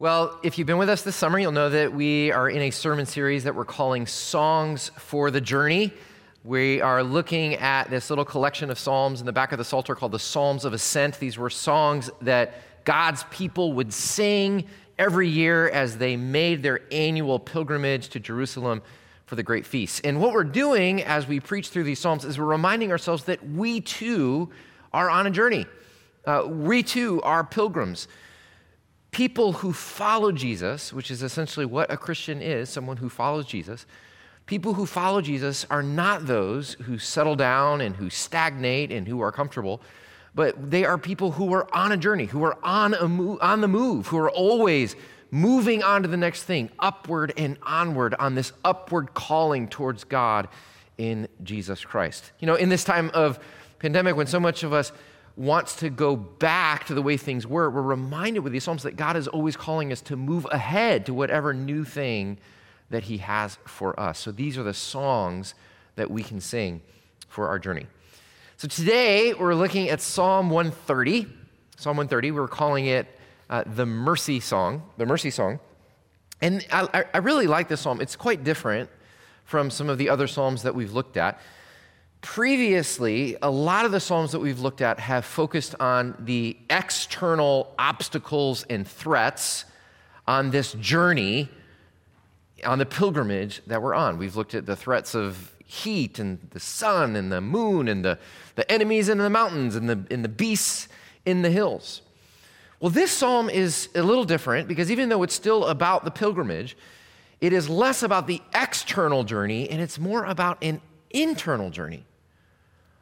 Well, if you've been with us this summer, you'll know that we are in a sermon series that we're calling Songs for the Journey. We are looking at this little collection of psalms in the back of the Psalter called the Psalms of Ascent. These were songs that God's people would sing every year as they made their annual pilgrimage to Jerusalem for the great feast. And what we're doing as we preach through these psalms is we're reminding ourselves that we too are on a journey. Uh, we too are pilgrims people who follow Jesus, which is essentially what a Christian is, someone who follows Jesus, people who follow Jesus are not those who settle down and who stagnate and who are comfortable, but they are people who are on a journey, who are on, a on the move, who are always moving on to the next thing, upward and onward on this upward calling towards God in Jesus Christ. You know, in this time of pandemic, when so much of us wants to go back to the way things were, we're reminded with these Psalms that God is always calling us to move ahead to whatever new thing that He has for us. So these are the songs that we can sing for our journey. So today we're looking at Psalm 130. Psalm 130, we're calling it uh, the Mercy Song, the Mercy Song. And I, I really like this psalm. It's quite different from some of the other psalms that we've looked at previously, a lot of the Psalms that we've looked at have focused on the external obstacles and threats on this journey, on the pilgrimage that we're on. We've looked at the threats of heat and the sun and the moon and the, the enemies in the mountains and the, and the beasts in the hills. Well, this psalm is a little different because even though it's still about the pilgrimage, it is less about the external journey and it's more about an internal journey.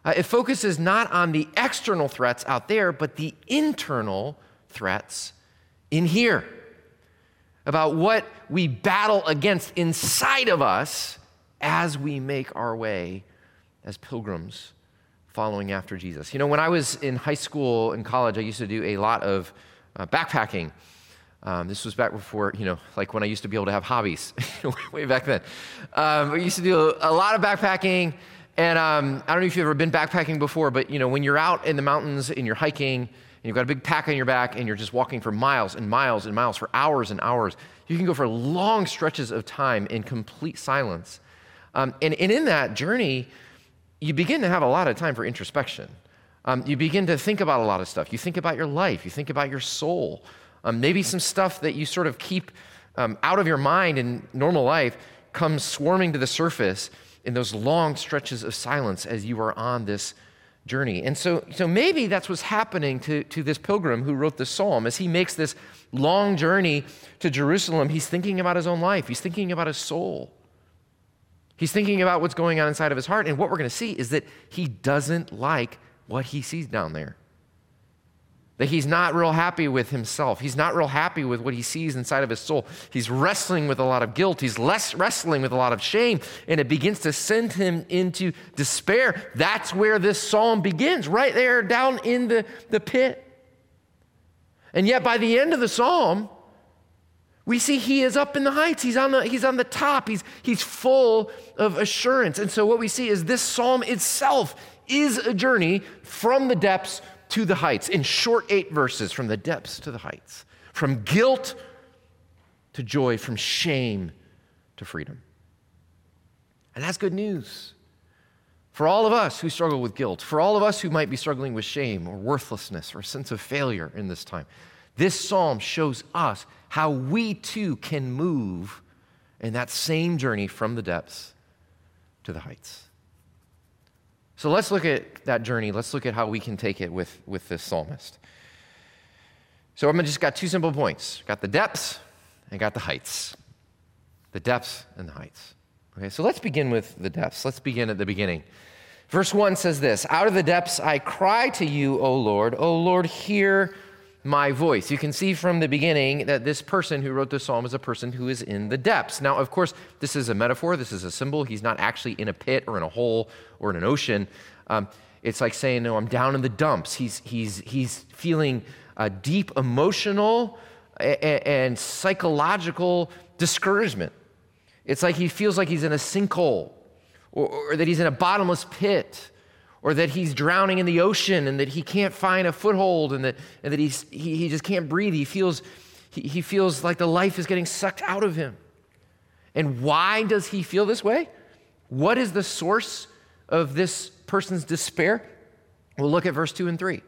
Uh, it focuses not on the external threats out there, but the internal threats in here. About what we battle against inside of us as we make our way as pilgrims following after Jesus. You know, when I was in high school and college, I used to do a lot of uh, backpacking. Um, this was back before, you know, like when I used to be able to have hobbies, way back then. Um, I used to do a, a lot of backpacking. And um, I don't know if you've ever been backpacking before, but you know, when you're out in the mountains and you're hiking, and you've got a big pack on your back, and you're just walking for miles and miles and miles for hours and hours, you can go for long stretches of time in complete silence. Um, and, and in that journey, you begin to have a lot of time for introspection. Um, you begin to think about a lot of stuff. You think about your life, you think about your soul. Um, maybe some stuff that you sort of keep um, out of your mind in normal life comes swarming to the surface in those long stretches of silence as you are on this journey. And so, so maybe that's what's happening to, to this pilgrim who wrote this psalm. As he makes this long journey to Jerusalem, he's thinking about his own life, he's thinking about his soul. He's thinking about what's going on inside of his heart. And what we're going to see is that he doesn't like what he sees down there. That he's not real happy with himself. He's not real happy with what he sees inside of his soul. He's wrestling with a lot of guilt. He's less wrestling with a lot of shame, and it begins to send him into despair. That's where this psalm begins, right there down in the, the pit. And yet, by the end of the psalm, we see he is up in the heights. He's on the, he's on the top. He's, he's full of assurance. And so, what we see is this psalm itself is a journey from the depths to the heights in short eight verses from the depths to the heights, from guilt to joy, from shame to freedom. And that's good news for all of us who struggle with guilt, for all of us who might be struggling with shame or worthlessness or a sense of failure in this time. This psalm shows us how we too can move in that same journey from the depths to the heights. So let's look at that journey. Let's look at how we can take it with, with this psalmist. So I've just got two simple points. Got the depths and got the heights. The depths and the heights. Okay, so let's begin with the depths. Let's begin at the beginning. Verse 1 says this Out of the depths I cry to you, O Lord. O Lord, hear my voice. You can see from the beginning that this person who wrote the psalm is a person who is in the depths. Now, of course, this is a metaphor, this is a symbol. He's not actually in a pit or in a hole or in an ocean. Um, it's like saying, No, I'm down in the dumps. He's, he's, he's feeling a deep emotional and, and psychological discouragement. It's like he feels like he's in a sinkhole or, or that he's in a bottomless pit or that he's drowning in the ocean and that he can't find a foothold and that, and that he's, he, he just can't breathe. He feels, he, he feels like the life is getting sucked out of him. And why does he feel this way? What is the source of this person's despair? We'll look at verse 2 and 3.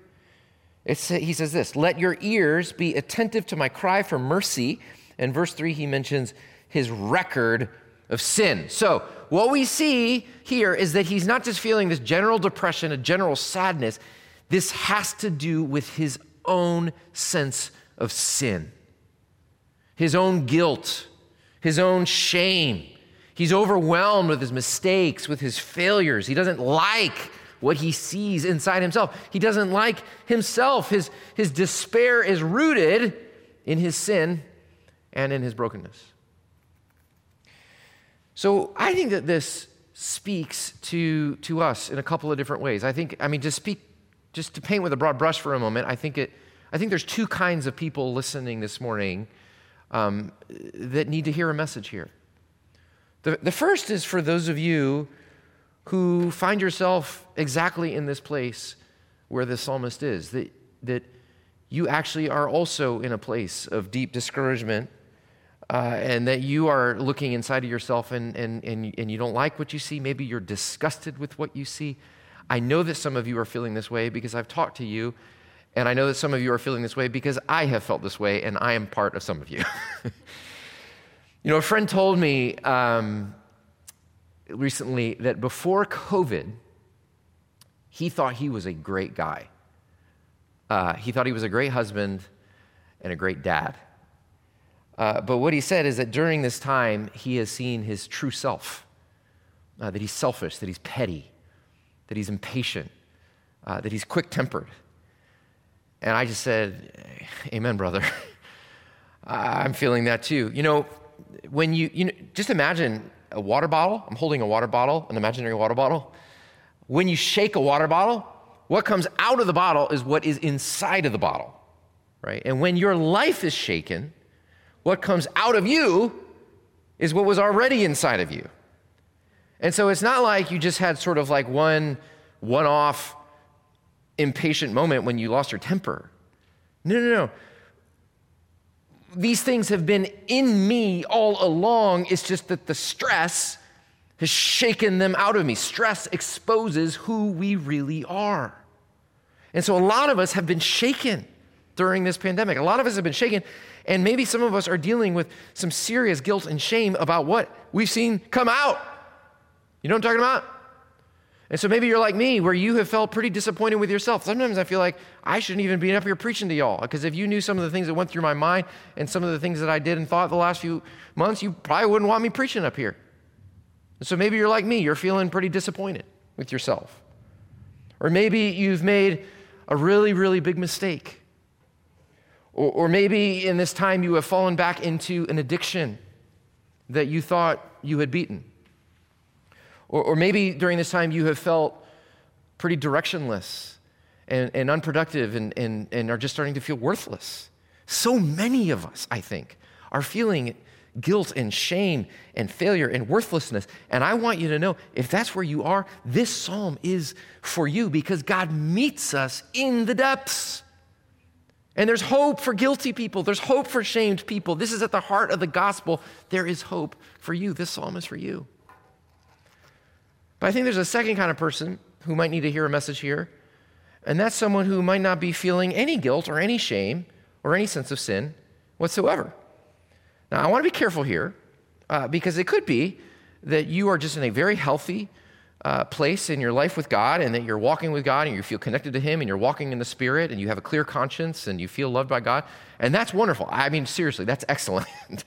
It's, he says this Let your ears be attentive to my cry for mercy. And verse 3, he mentions his record of sin. So, what we see here is that he's not just feeling this general depression, a general sadness. This has to do with his own sense of sin, his own guilt, his own shame. He's overwhelmed with his mistakes, with his failures. He doesn't like what he sees inside himself. He doesn't like himself. His, his despair is rooted in his sin and in his brokenness. So I think that this speaks to, to us in a couple of different ways. I think, I mean, to speak, just to paint with a broad brush for a moment, I think, it, I think there's two kinds of people listening this morning um, that need to hear a message here. The, the first is for those of you who find yourself exactly in this place where the psalmist is, that, that you actually are also in a place of deep discouragement uh, and that you are looking inside of yourself and, and, and, and you don't like what you see. Maybe you're disgusted with what you see. I know that some of you are feeling this way because I've talked to you, and I know that some of you are feeling this way because I have felt this way, and I am part of some of you. you know, a friend told me um, recently that before COVID, he thought he was a great guy. Uh, he thought he was a great husband and a great dad. Uh, but what he said is that during this time, he has seen his true self uh, that he's selfish, that he's petty, that he's impatient, uh, that he's quick tempered. And I just said, Amen, brother. I'm feeling that too. You know, when you, you know, just imagine a water bottle. I'm holding a water bottle, an imaginary water bottle. When you shake a water bottle, what comes out of the bottle is what is inside of the bottle, right? And when your life is shaken, what comes out of you is what was already inside of you. And so it's not like you just had sort of like one one off impatient moment when you lost your temper. No, no, no. These things have been in me all along. It's just that the stress has shaken them out of me. Stress exposes who we really are. And so a lot of us have been shaken during this pandemic. A lot of us have been shaken, and maybe some of us are dealing with some serious guilt and shame about what we've seen come out. You know what I'm talking about? And so maybe you're like me, where you have felt pretty disappointed with yourself. Sometimes I feel like I shouldn't even be up here preaching to y'all, because if you knew some of the things that went through my mind and some of the things that I did and thought the last few months, you probably wouldn't want me preaching up here. And so maybe you're like me, you're feeling pretty disappointed with yourself. Or maybe you've made a really, really big mistake or, or maybe in this time you have fallen back into an addiction that you thought you had beaten. Or, or maybe during this time you have felt pretty directionless and, and unproductive and, and, and are just starting to feel worthless. So many of us, I think, are feeling guilt and shame and failure and worthlessness. And I want you to know if that's where you are, this psalm is for you because God meets us in the depths. And there's hope for guilty people. There's hope for shamed people. This is at the heart of the gospel. There is hope for you. This psalm is for you. But I think there's a second kind of person who might need to hear a message here, and that's someone who might not be feeling any guilt or any shame or any sense of sin whatsoever. Now, I want to be careful here uh, because it could be that you are just in a very healthy, uh, place in your life with God and that you're walking with God and you feel connected to Him and you're walking in the Spirit and you have a clear conscience and you feel loved by God. And that's wonderful. I mean, seriously, that's excellent.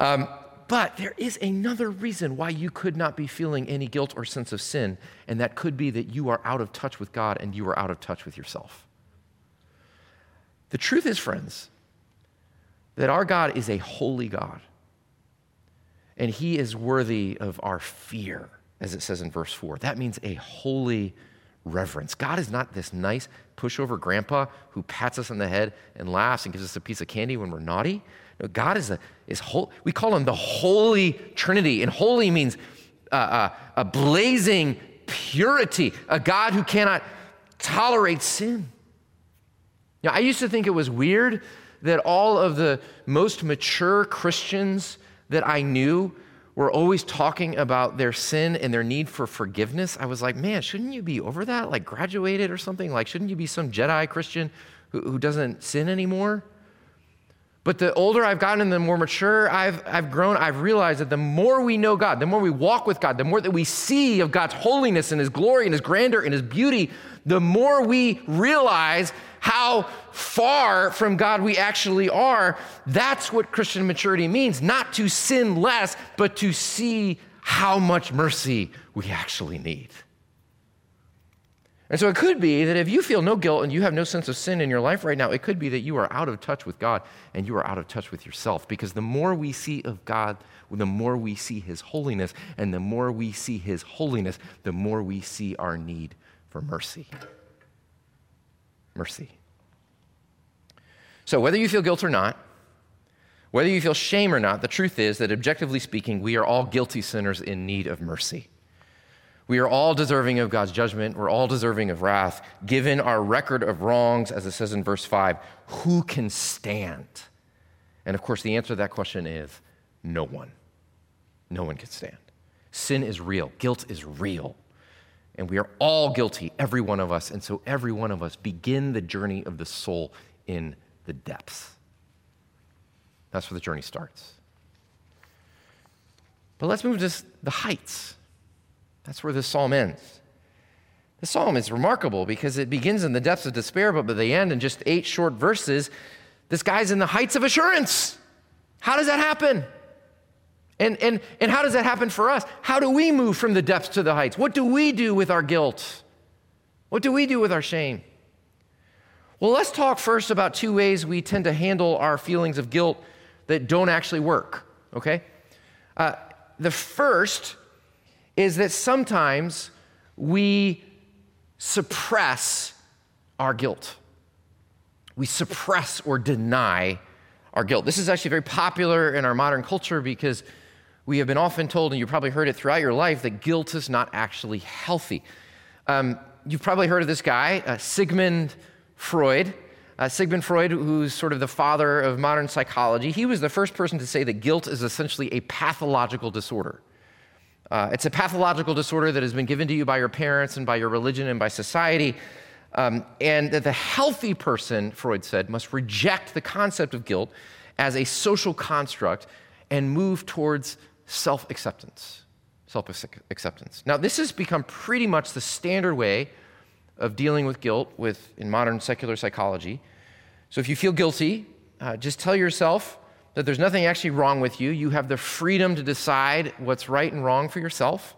um, but there is another reason why you could not be feeling any guilt or sense of sin, and that could be that you are out of touch with God and you are out of touch with yourself. The truth is, friends, that our God is a holy God, and He is worthy of our fear as it says in verse 4. That means a holy reverence. God is not this nice pushover grandpa who pats us on the head and laughs and gives us a piece of candy when we're naughty. No, God is a is whole. We call him the Holy Trinity, and holy means uh, uh, a blazing purity, a God who cannot tolerate sin. Now, I used to think it was weird that all of the most mature Christians that I knew were always talking about their sin and their need for forgiveness, I was like, man, shouldn't you be over that? Like graduated or something? Like, shouldn't you be some Jedi Christian who, who doesn't sin anymore? But the older I've gotten and the more mature I've, I've grown, I've realized that the more we know God, the more we walk with God, the more that we see of God's holiness and His glory and His grandeur and His beauty, the more we realize how far from God we actually are. That's what Christian maturity means not to sin less, but to see how much mercy we actually need. And so it could be that if you feel no guilt and you have no sense of sin in your life right now, it could be that you are out of touch with God and you are out of touch with yourself. Because the more we see of God, the more we see His holiness. And the more we see His holiness, the more we see our need for mercy. Mercy. So whether you feel guilt or not, whether you feel shame or not, the truth is that objectively speaking, we are all guilty sinners in need of mercy. We are all deserving of God's judgment. We're all deserving of wrath. Given our record of wrongs, as it says in verse 5, who can stand? And of course, the answer to that question is no one. No one can stand. Sin is real, guilt is real. And we are all guilty, every one of us. And so, every one of us begin the journey of the soul in the depths. That's where the journey starts. But let's move to the heights. That's where this psalm ends. The psalm is remarkable because it begins in the depths of despair, but by the end, in just eight short verses, this guy's in the heights of assurance. How does that happen? And, and, and how does that happen for us? How do we move from the depths to the heights? What do we do with our guilt? What do we do with our shame? Well, let's talk first about two ways we tend to handle our feelings of guilt that don't actually work, okay? Uh, the first is that sometimes we suppress our guilt. We suppress or deny our guilt. This is actually very popular in our modern culture because we have been often told, and you've probably heard it throughout your life, that guilt is not actually healthy. Um, you've probably heard of this guy, uh, Sigmund Freud. Uh, Sigmund Freud, who's sort of the father of modern psychology, he was the first person to say that guilt is essentially a pathological disorder. Uh, it's a pathological disorder that has been given to you by your parents and by your religion and by society. Um, and that the healthy person, Freud said, must reject the concept of guilt as a social construct and move towards self acceptance. Self acceptance. Now, this has become pretty much the standard way of dealing with guilt with, in modern secular psychology. So if you feel guilty, uh, just tell yourself, that there's nothing actually wrong with you. You have the freedom to decide what's right and wrong for yourself.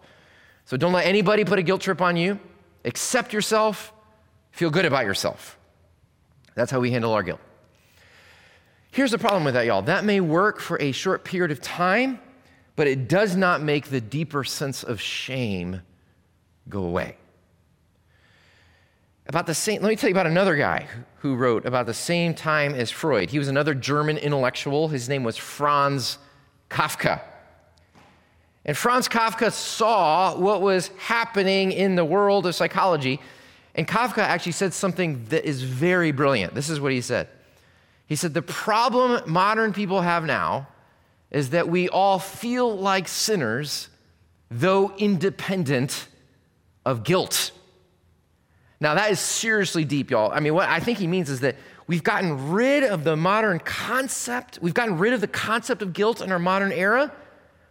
So don't let anybody put a guilt trip on you. Accept yourself, feel good about yourself. That's how we handle our guilt. Here's the problem with that, y'all. That may work for a short period of time, but it does not make the deeper sense of shame go away. About the same, let me tell you about another guy who wrote about the same time as Freud. He was another German intellectual. His name was Franz Kafka. And Franz Kafka saw what was happening in the world of psychology. And Kafka actually said something that is very brilliant. This is what he said He said, The problem modern people have now is that we all feel like sinners, though independent of guilt. Now, that is seriously deep, y'all. I mean, what I think he means is that we've gotten rid of the modern concept, we've gotten rid of the concept of guilt in our modern era,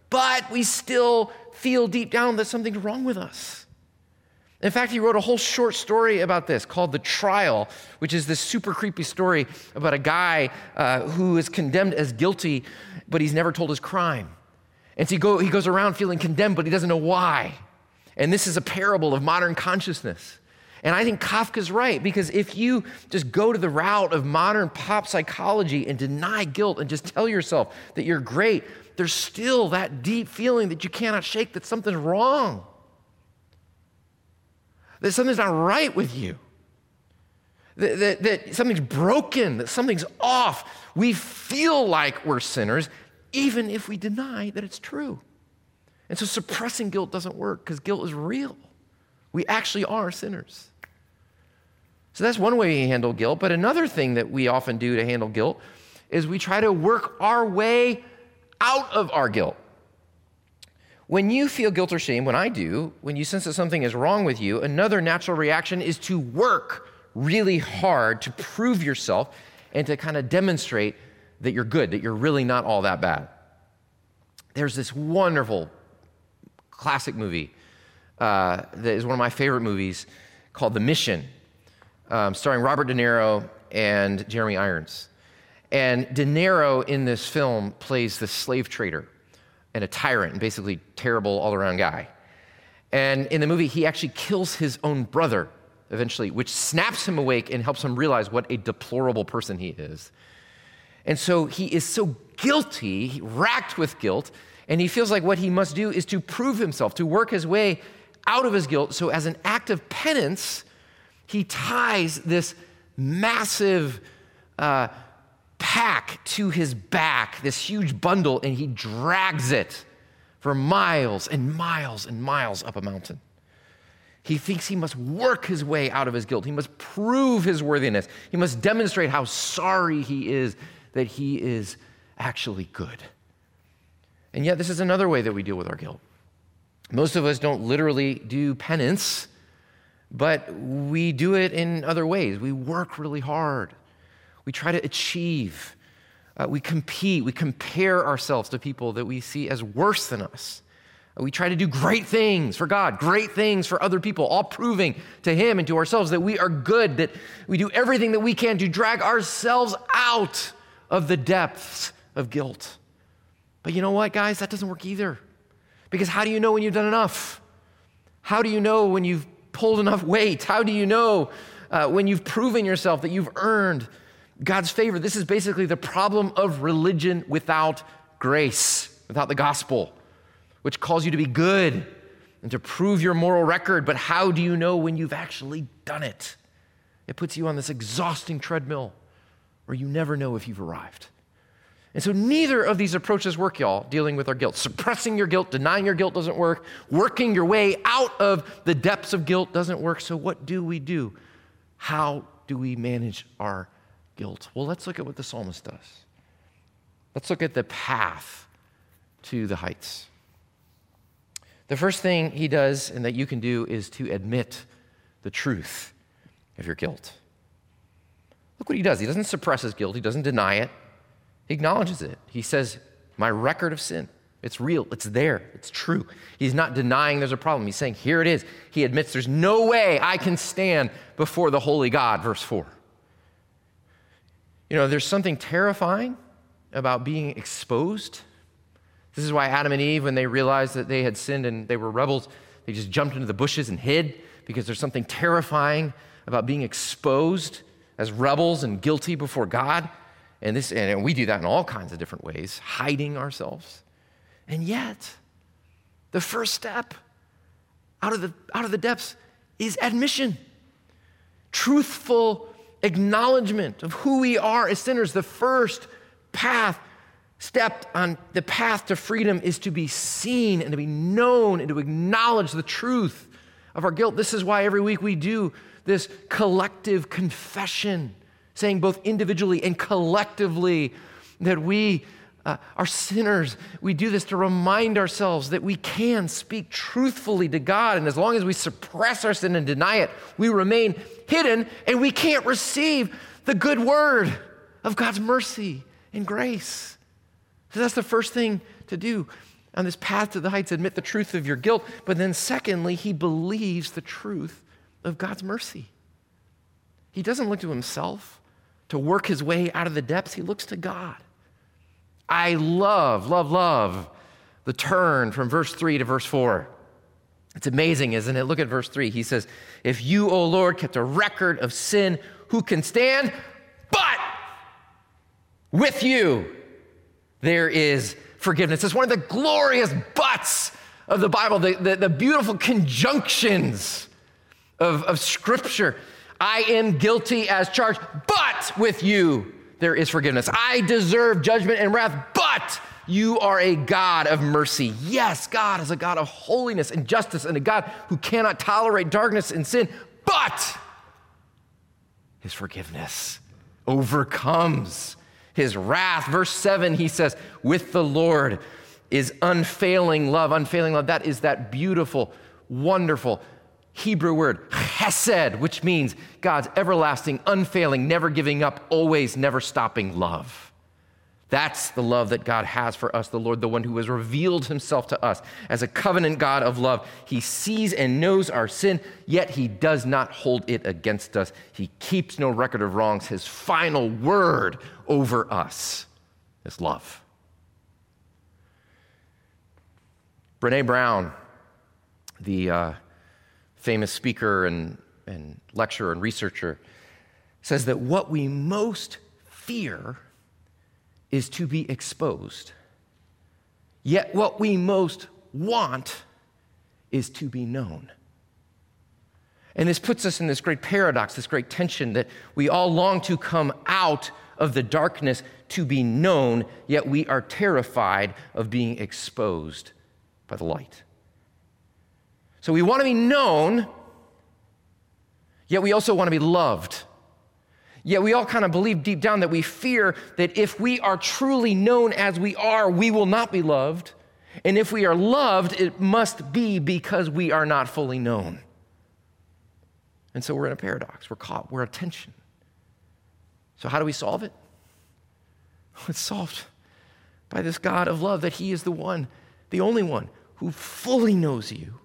but we still feel deep down that something's wrong with us. In fact, he wrote a whole short story about this called The Trial, which is this super creepy story about a guy uh, who is condemned as guilty, but he's never told his crime. And so he, go, he goes around feeling condemned, but he doesn't know why. And this is a parable of modern consciousness. And I think Kafka's right because if you just go to the route of modern pop psychology and deny guilt and just tell yourself that you're great, there's still that deep feeling that you cannot shake that something's wrong, that something's not right with you. That, that, that, something's broken, that something's off. We feel like we're sinners, even if we deny that it's true. And so suppressing guilt doesn't work because guilt is real. We actually are sinners. So that's one way we handle guilt. But another thing that we often do to handle guilt is we try to work our way out of our guilt. When you feel guilt or shame, when I do, when you sense that something is wrong with you, another natural reaction is to work really hard to prove yourself and to kind of demonstrate that you're good, that you're really not all that bad. There's this wonderful classic movie uh, that is one of my favorite movies called The Mission, um, starring Robert De Niro and Jeremy Irons. And De Niro in this film plays the slave trader and a tyrant and basically terrible all around guy. And in the movie, he actually kills his own brother eventually, which snaps him awake and helps him realize what a deplorable person he is. And so he is so guilty, racked with guilt, and he feels like what he must do is to prove himself, to work his way out of his guilt. So, as an act of penance, he ties this massive uh, pack to his back, this huge bundle, and he drags it for miles and miles and miles up a mountain. He thinks he must work his way out of his guilt. He must prove his worthiness. He must demonstrate how sorry he is that he is actually good. And yet, this is another way that we deal with our guilt. Most of us don't literally do penance, but we do it in other ways. We work really hard, we try to achieve, uh, we compete, we compare ourselves to people that we see as worse than us. We try to do great things for God, great things for other people, all proving to Him and to ourselves that we are good, that we do everything that we can to drag ourselves out of the depths of guilt. But you know what, guys? That doesn't work either. Because how do you know when you've done enough? How do you know when you've pulled enough weight? How do you know uh, when you've proven yourself that you've earned God's favor? This is basically the problem of religion without grace, without the gospel which calls you to be good and to prove your moral record. But how do you know when you've actually done it? It puts you on this exhausting treadmill where you never know if you've arrived. And so, neither of these approaches work, y'all, dealing with our guilt. Suppressing your guilt, denying your guilt doesn't work. Working your way out of the depths of guilt doesn't work. So, what do we do? How do we manage our guilt? Well, let's look at what the psalmist does. Let's look at the path to the heights. The first thing he does and that you can do is to admit the truth of your guilt. Look what he does. He doesn't suppress his guilt, he doesn't deny it, he acknowledges it. He says, My record of sin. It's real. It's there. It's true. He's not denying there's a problem. He's saying, Here it is. He admits there's no way I can stand before the holy God, verse 4. You know, there's something terrifying about being exposed this is why Adam and Eve, when they realized that they had sinned and they were rebels, they just jumped into the bushes and hid because there's something terrifying about being exposed as rebels and guilty before God. And, this, and we do that in all kinds of different ways, hiding ourselves. And yet, the first step out of the, out of the depths is admission, truthful acknowledgement of who we are as sinners. The first path step on the path to freedom is to be seen and to be known and to acknowledge the truth of our guilt. This is why every week we do this collective confession, saying both individually and collectively that we uh, are sinners. We do this to remind ourselves that we can speak truthfully to God. And as long as we suppress our sin and deny it, we remain hidden and we can't receive the good word of God's mercy and grace. That's the first thing to do on this path to the heights admit the truth of your guilt. But then, secondly, he believes the truth of God's mercy. He doesn't look to himself to work his way out of the depths, he looks to God. I love, love, love the turn from verse 3 to verse 4. It's amazing, isn't it? Look at verse 3. He says, If you, O Lord, kept a record of sin, who can stand? But with you there is forgiveness. It's one of the glorious buts of the Bible, the, the, the beautiful conjunctions of, of Scripture. I am guilty as charged, but with you there is forgiveness. I deserve judgment and wrath, but you are a God of mercy. Yes, God is a God of holiness and justice and a God who cannot tolerate darkness and sin, but his forgiveness overcomes his wrath. Verse 7, he says, with the Lord is unfailing love. Unfailing love, that is that beautiful, wonderful Hebrew word, chesed, which means God's everlasting, unfailing, never giving up, always, never stopping love. That's the love that God has for us, the Lord, the one who has revealed himself to us as a covenant God of love. He sees and knows our sin, yet he does not hold it against us. He keeps no record of wrongs. His final word over us is love. Brene Brown, the uh, famous speaker and, and lecturer and researcher, says that what we most fear is to be exposed. Yet what we most want is to be known. And this puts us in this great paradox, this great tension that we all long to come out of the darkness to be known, yet we are terrified of being exposed by the light. So we want to be known, yet we also want to be loved. Yet we all kind of believe deep down that we fear that if we are truly known as we are, we will not be loved. And if we are loved, it must be because we are not fully known. And so we're in a paradox. We're caught. We're at tension. So, how do we solve it? It's solved by this God of love, that He is the one, the only one who fully knows you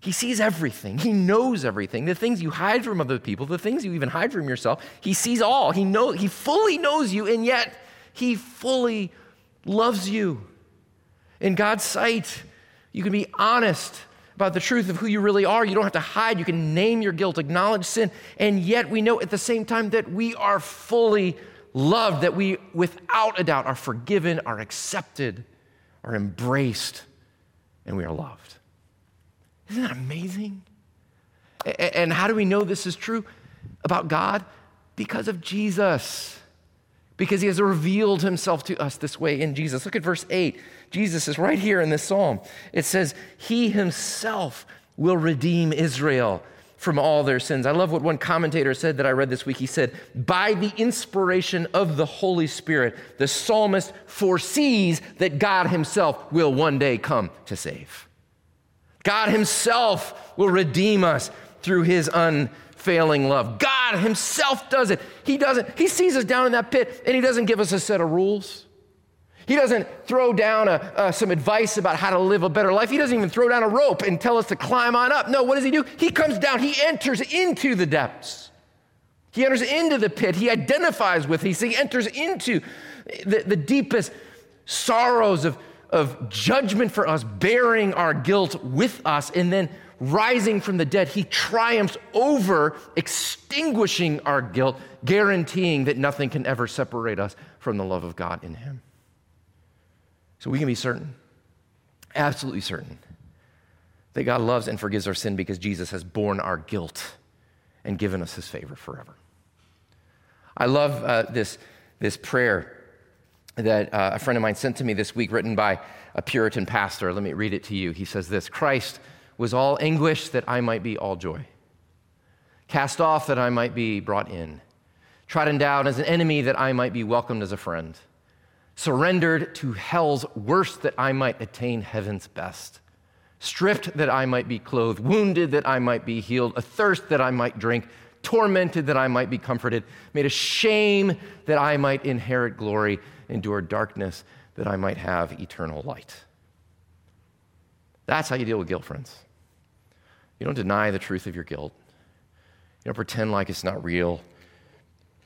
he sees everything. He knows everything. The things you hide from other people, the things you even hide from yourself, he sees all. He know he fully knows you and yet he fully loves you. In God's sight, you can be honest about the truth of who you really are. You don't have to hide. You can name your guilt, acknowledge sin, and yet we know at the same time that we are fully loved, that we without a doubt are forgiven, are accepted, are embraced, and we are loved. Isn't that amazing? And how do we know this is true about God? Because of Jesus. Because he has revealed himself to us this way in Jesus. Look at verse 8. Jesus is right here in this psalm. It says, He himself will redeem Israel from all their sins. I love what one commentator said that I read this week. He said, By the inspiration of the Holy Spirit, the psalmist foresees that God himself will one day come to save. God Himself will redeem us through His unfailing love. God Himself does it. He doesn't, He sees us down in that pit and He doesn't give us a set of rules. He doesn't throw down a, uh, some advice about how to live a better life. He doesn't even throw down a rope and tell us to climb on up. No, what does He do? He comes down, He enters into the depths. He enters into the pit. He identifies with, he, he enters into the, the deepest sorrows of of judgment for us, bearing our guilt with us, and then rising from the dead, he triumphs over extinguishing our guilt, guaranteeing that nothing can ever separate us from the love of God in him. So we can be certain, absolutely certain, that God loves and forgives our sin because Jesus has borne our guilt and given us his favor forever. I love uh, this, this prayer that uh, a friend of mine sent to me this week, written by a Puritan pastor. Let me read it to you. He says this Christ was all anguish that I might be all joy, cast off that I might be brought in, trodden down as an enemy that I might be welcomed as a friend, surrendered to hell's worst that I might attain heaven's best, stripped that I might be clothed, wounded that I might be healed, athirst that I might drink. Tormented that I might be comforted, made a shame that I might inherit glory, endure darkness that I might have eternal light. That's how you deal with guilt, friends. You don't deny the truth of your guilt. You don't pretend like it's not real.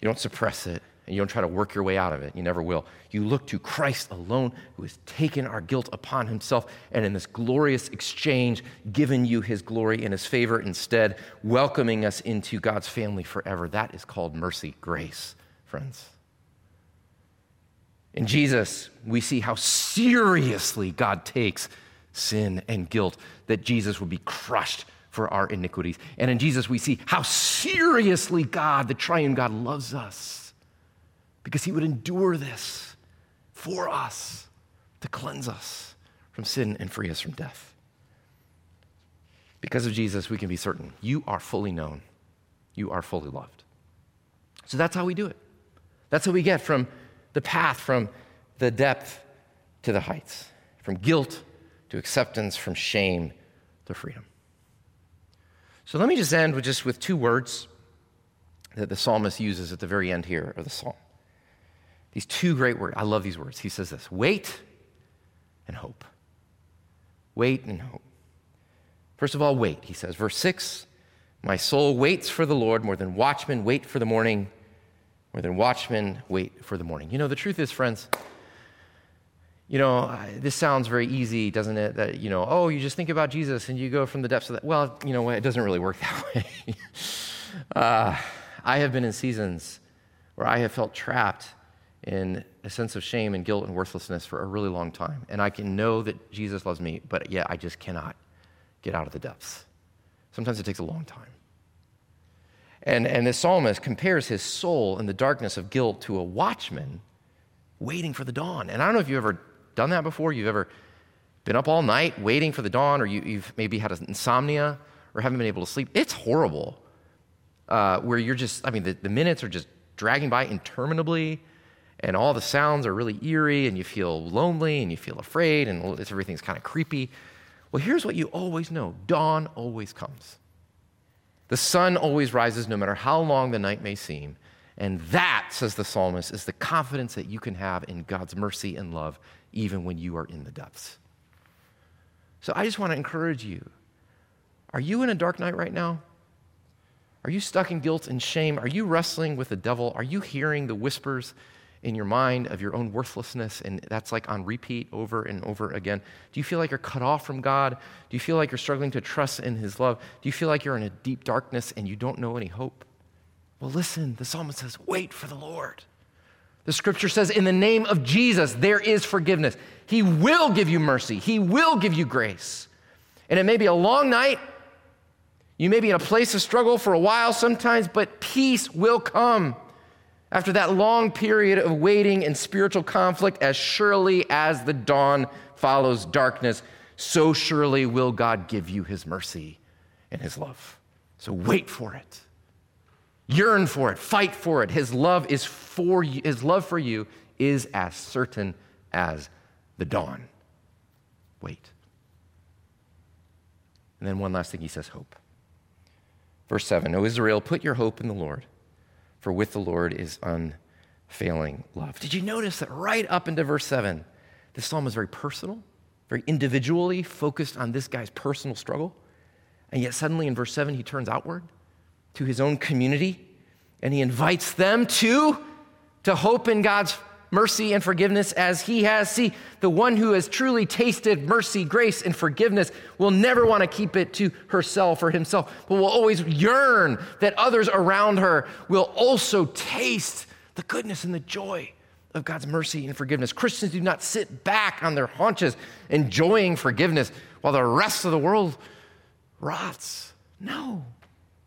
You don't suppress it and you don't try to work your way out of it. You never will. You look to Christ alone, who has taken our guilt upon himself, and in this glorious exchange, given you his glory and his favor instead, welcoming us into God's family forever. That is called mercy, grace, friends. In Jesus, we see how seriously God takes sin and guilt, that Jesus would be crushed for our iniquities. And in Jesus, we see how seriously God, the triune God, loves us because he would endure this for us to cleanse us from sin and free us from death. Because of Jesus, we can be certain you are fully known, you are fully loved. So that's how we do it. That's how we get from the path from the depth to the heights, from guilt to acceptance, from shame to freedom. So let me just end with just with two words that the psalmist uses at the very end here of the psalm. These two great words. I love these words. He says this wait and hope. Wait and hope. First of all, wait, he says. Verse 6 My soul waits for the Lord more than watchmen wait for the morning, more than watchmen wait for the morning. You know, the truth is, friends, you know, this sounds very easy, doesn't it? That, you know, oh, you just think about Jesus and you go from the depths of that. Well, you know, it doesn't really work that way. uh, I have been in seasons where I have felt trapped in a sense of shame and guilt and worthlessness for a really long time. And I can know that Jesus loves me, but yet I just cannot get out of the depths. Sometimes it takes a long time. And, and the psalmist compares his soul in the darkness of guilt to a watchman waiting for the dawn. And I don't know if you've ever done that before. You've ever been up all night waiting for the dawn, or you, have maybe had insomnia or haven't been able to sleep. It's horrible. Uh, where you're just, I mean, the, the minutes are just dragging by interminably, and all the sounds are really eerie, and you feel lonely and you feel afraid, and everything's kind of creepy. Well, here's what you always know dawn always comes. The sun always rises no matter how long the night may seem. And that, says the psalmist, is the confidence that you can have in God's mercy and love, even when you are in the depths. So I just want to encourage you. Are you in a dark night right now? Are you stuck in guilt and shame? Are you wrestling with the devil? Are you hearing the whispers in your mind of your own worthlessness and that's like on repeat over and over again? Do you feel like you're cut off from God? Do you feel like you're struggling to trust in His love? Do you feel like you're in a deep darkness and you don't know any hope? Well, listen, the psalmist says, wait for the Lord. The scripture says, in the name of Jesus, there is forgiveness. He will give you mercy, He will give you grace. And it may be a long night. You may be in a place of struggle for a while sometimes, but peace will come after that long period of waiting and spiritual conflict. As surely as the dawn follows darkness, so surely will God give you His mercy and His love. So wait for it. Yearn for it, fight for it. His love is for you, his love for you is as certain as the dawn. Wait. And then one last thing he says hope. Verse 7 O Israel, put your hope in the Lord, for with the Lord is unfailing love. Did you notice that right up into verse 7, this psalm is very personal, very individually focused on this guy's personal struggle? And yet, suddenly in verse 7, he turns outward to his own community, and he invites them to, to hope in God's mercy and forgiveness as he has. See, the one who has truly tasted mercy, grace, and forgiveness will never want to keep it to herself or himself, but will always yearn that others around her will also taste the goodness and the joy of God's mercy and forgiveness. Christians do not sit back on their haunches enjoying forgiveness while the rest of the world rots. No.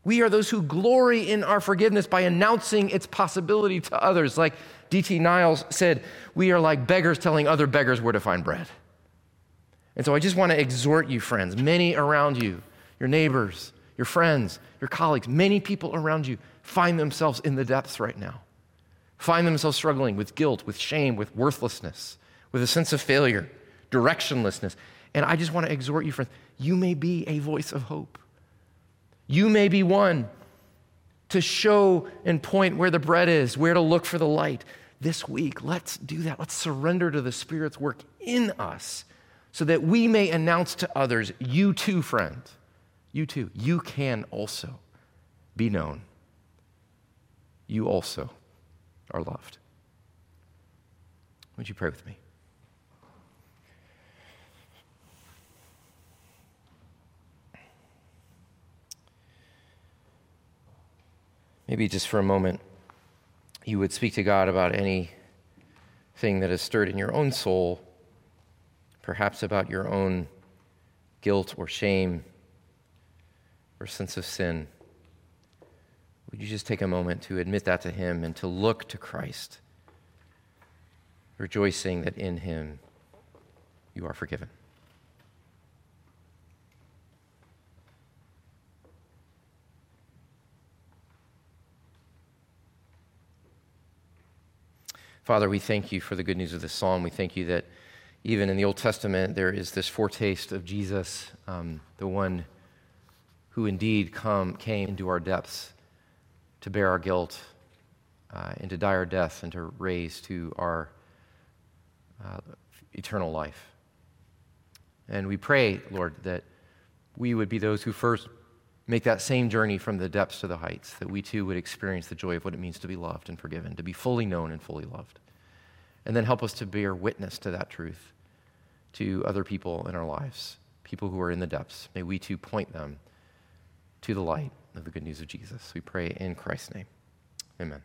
We are those who glory in our forgiveness by announcing its possibility to others. Like D.T. Niles said, we are like beggars telling other beggars where to find bread. And so I just want to exhort you, friends, many around you, your neighbors, your friends, your colleagues, many people around you find themselves in the depths right now, find themselves struggling with guilt, with shame, with worthlessness, with a sense of failure, directionlessness. And I just want to exhort you, friends, you may be a voice of hope. You may be one to show and point where the bread is, where to look for the light. This week, let's do that. Let's surrender to the Spirit's work in us so that we may announce to others, you too, friend, you too, you can also be known. You also are loved. Would you pray with me? Maybe just for a moment, you would speak to God about anything that has stirred in your own soul, perhaps about your own guilt or shame or sense of sin. Would you just take a moment to admit that to Him and to look to Christ, rejoicing that in Him you are forgiven? Father, we thank you for the good news of this psalm. We thank you that even in the Old Testament, there is this foretaste of Jesus, um, the one who indeed come, came into our depths to bear our guilt uh, and to die our death and to raise to our uh, eternal life. And we pray, Lord, that we would be those who first make that same journey from the depths to the heights, that we too would experience the joy of what it means to be loved and forgiven, to be fully known and fully loved. And then help us to bear witness to that truth to other people in our lives, people who are in the depths. May we too point them to the light of the good news of Jesus. We pray in Christ's name. Amen.